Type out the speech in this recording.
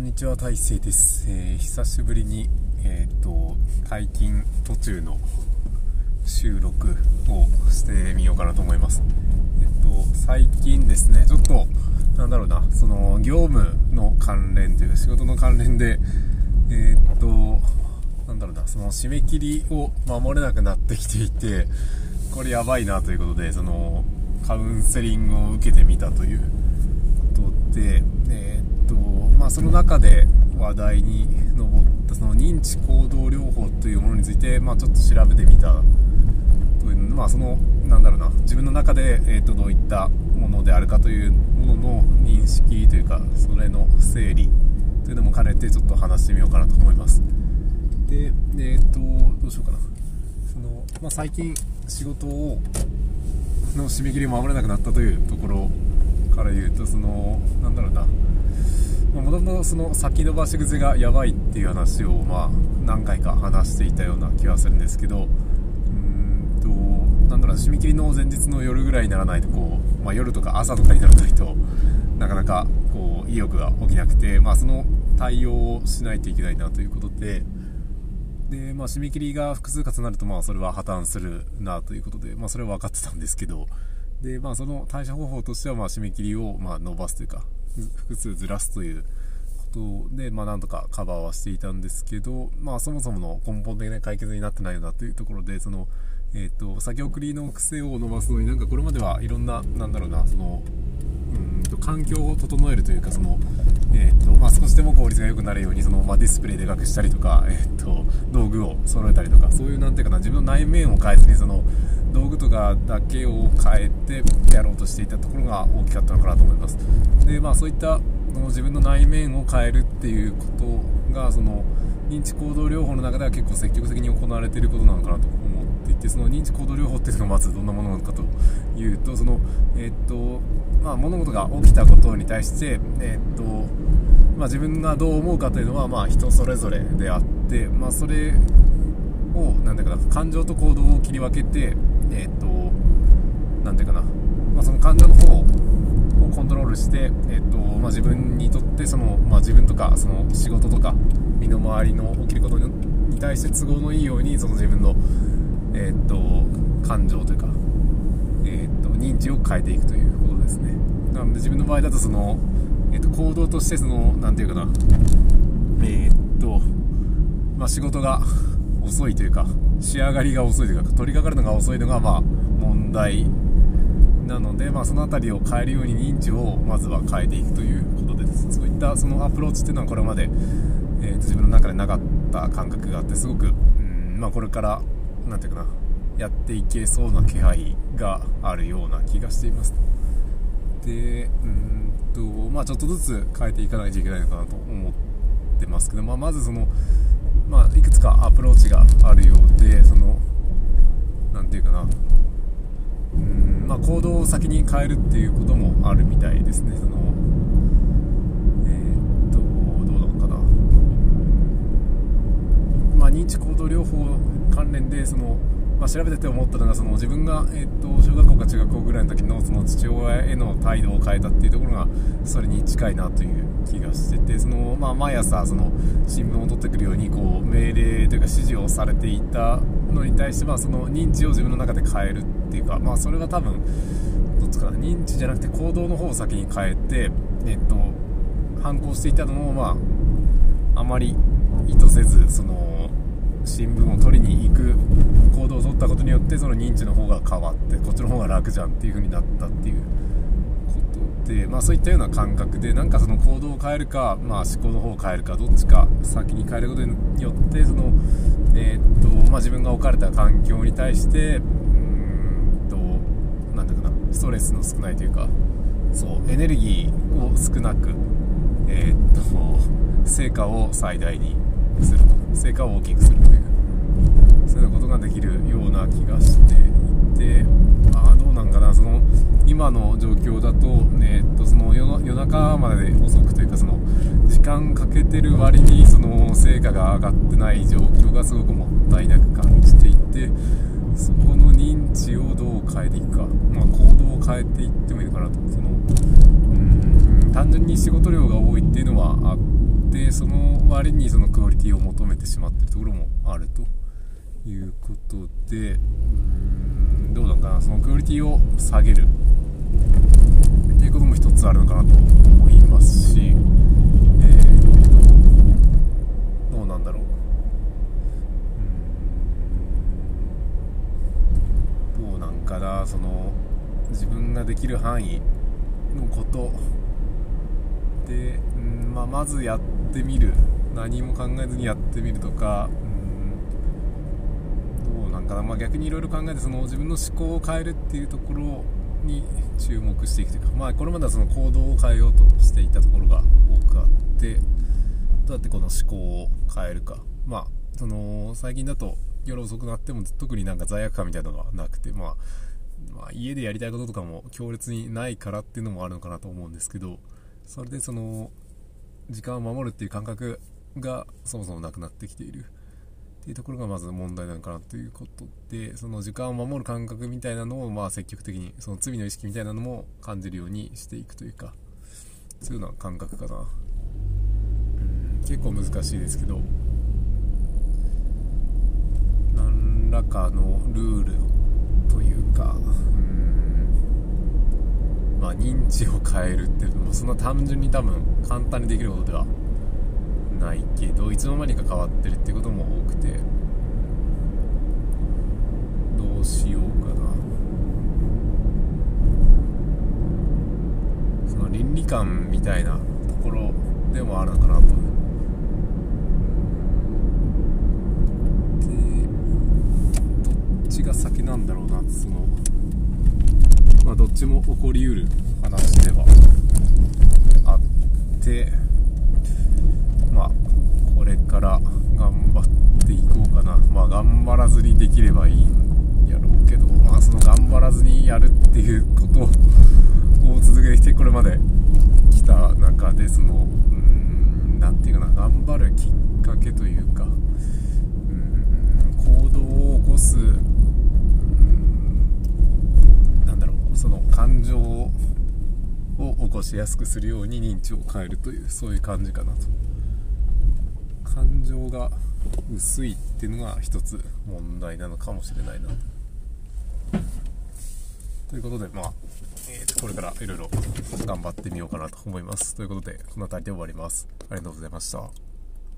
こんにちは大勢です、えー、久しぶりにえっ、と解禁途中の収録をしてみようかなと思います。えっと最近ですねちょっとなんだろうなその業務の関連という仕事の関連でえっとなんだろうなその締め切りを守れなくなってきていてこれやばいなということでそのカウンセリングを受けてみたということで、その中で話題に上ったその認知行動療法というものについて、まあ、ちょっと調べてみたという、まあ、そのなんだろうな自分の中で、えー、とどういったものであるかというものの認識というかそれの整理というのも兼ねてちょっと話してみようかなと思います。でえー、とどうしようかな。その、まあ、最近仕事をの締め切りを守れなくなったというところから言うとそのなんだろうなもともとその先延ばし癖がやばいっていう話をまあ何回か話していたような気はするんですけどうんとなんだろう締め切りの前日の夜ぐらいにならないとこう、まあ、夜とか朝とかにならないとなかなかこう意欲が起きなくて、まあ、その対応をしないといけないなということで。で、まあ、締め切りが複数重なると、まあ、それは破綻するなということで、まあ、それは分かってたんですけど、で、まあ、その対処方法としては、まあ、締め切りを、まあ、伸ばすというか、複数ずらすということで、まあ、なんとかカバーはしていたんですけど、まあ、そもそもの根本的な解決になってないよなというところで、その、えっ、ー、と、先送りの癖を伸ばすのになんかこれまではいろんな、なんだろうな、その、うんと環境を整えるというかその、えーとまあ、少しでも効率が良くなるようにその、まあ、ディスプレイで隠したりとか、えーと、道具を揃えたりとかそういうなんていうかな自分の内面を変えずにその道具とかだけを変えてやろうとしていたところが大きかったのかなと思います。で、まあ、そういったその自分の内面を変えるっていうことがその認知行動療法の中では結構積極的に行われていることなのかなと思っていてその認知行動療法っていうのはまずどんなものなのかというとその、えーとまあ、物事が起きたことに対して、えーとまあ、自分がどう思うかというのは、まあ、人それぞれであって、まあ、それをなんだかな感情と行動を切り分けて、えーと、なんていうかな、まあ、その感情の方をコントロールして、えーとまあ、自分にとってその、まあ、自分とかその仕事とか身の回りの起きることに対して都合のいいようにその自分の、えーと、感情というか、えーと、認知を変えていくということですね。なので自分の場合だとその、えーと、行動としてその何て言うかな。えっ、と、まあ、仕事が遅いというか仕上がりが遅いというか取り掛かるのが遅いのがまあ問題なので、まあ、その辺りを変えるように認知をまずは変えていくということです。そういったそのアプローチっていうのはこれまで、えー、自分の中でなかった感覚があってすごく、うんまあ、これから何ていうかなやっていけそうな気配があるような気がしています。でうんと、まあ、ちょっとずつ変えていかないといけないのかなと思ってますけど、まあ、まずその、まあ、いくつかアプローチがあるようでその何て言うかな。うんまあ、行動を先に変えるっていうこともあるみたいですね。そのえ、っとどうなのかな、まあ、認知行動療法関連でその、まあ、調べてて思ったのがその自分が、えー、っと小学校か中学校ぐらいの時のその父親への態度を変えたっていうところがそれに近いなという気がしててその、まあ、毎朝その新聞を取ってくるようにこう命令というか指示をされていたのに対して、まあ、その認知を自分の中で変えるっていうか、まあ、それは多分どっちかな認知じゃなくて行動の方を先に変えて、えっと、反抗していたのを、まあ、あまり意図せずその新聞を取りに行く行動を取ったことによってその認知の方が変わってこっちの方が楽じゃんっていう風になったっていうことで、まあ、そういったような感覚でなんかその行動を変えるか、まあ、思考の方を変えるかどっちか先に変えることによってその、えー、っとまあ、自分が置かれた環境に対してうんとなんだかなストレスの少ないというかそうエネルギーを少なく、えー、っと成果を最大にすると。成果を大きくすると。そういうことができるような気がしていてああどうなんかなその今の状況だと,、ね、えっとその夜中まで遅くというかその時間かけてる割にその成果が上がってない状況がすごくもったいなく感じていてそこの認知をどう変えていくか、まあ、行動を変えていってもいいのかなとそのうん単純に仕事量が多いっていうのはあってその割にそのクオリティを求めてしまってるところもあると。いうことでうーんどうなんかなそのクオリティを下げる。っていうことも一つあるのかなと思いますし、えー、どうなんだろう。うんどうなんかなその自分ができる範囲のこと。で、うんまあ、まずやってみる。何も考えずにやってみるとか、う、かな、まあ、逆にいろいろ考えてその自分の思考を変えるっていうところに注目していくというか、まあ、これまではその行動を変えようとしていたところが多くあってどうやってこの思考を変えるか、まあ、その最近だと夜遅くなっても特になんか罪悪感みたいなのがなくて、まあまあ、家でやりたいこととかも強烈にないからっていうのもあるのかなと思うんですけどそれでその時間を守るっていう感覚がそもそもなくなってきている。っていうところがまず問題なのかなということでその時間を守る感覚みたいなのをまあ積極的にその罪の意識みたいなのも感じるようにしていくというかそういうような感覚かな。うん。結構難しいですけど何らかのルールというかまあ、認知を変えるっていうのもそんな単純に多分簡単にできることではないけどいつの間にか変わってるってことも多くてどうしようかなその倫理観みたいなところあるのかなと。でどっちが先なんだろうなそのまあ、どっちも起こりうる話ではあってまあこれから頑張っていこうかな。まあ頑張らずにできればいいんやろうけどまあその頑張らずにやるっていうことを続けてきてこれまで来た中でそのうん何て言うかな頑張るきっかけというかうん行動を起こすなんだろうその感情を起こしやすくするように認知を変えるというそういう感じかなと。感情が薄いっていうのが一つ問題なのかもしれないな。ということでまあ、これからいろいろ頑張ってみようかなと思います。ということでこの辺りで終わります。ありがとうございました。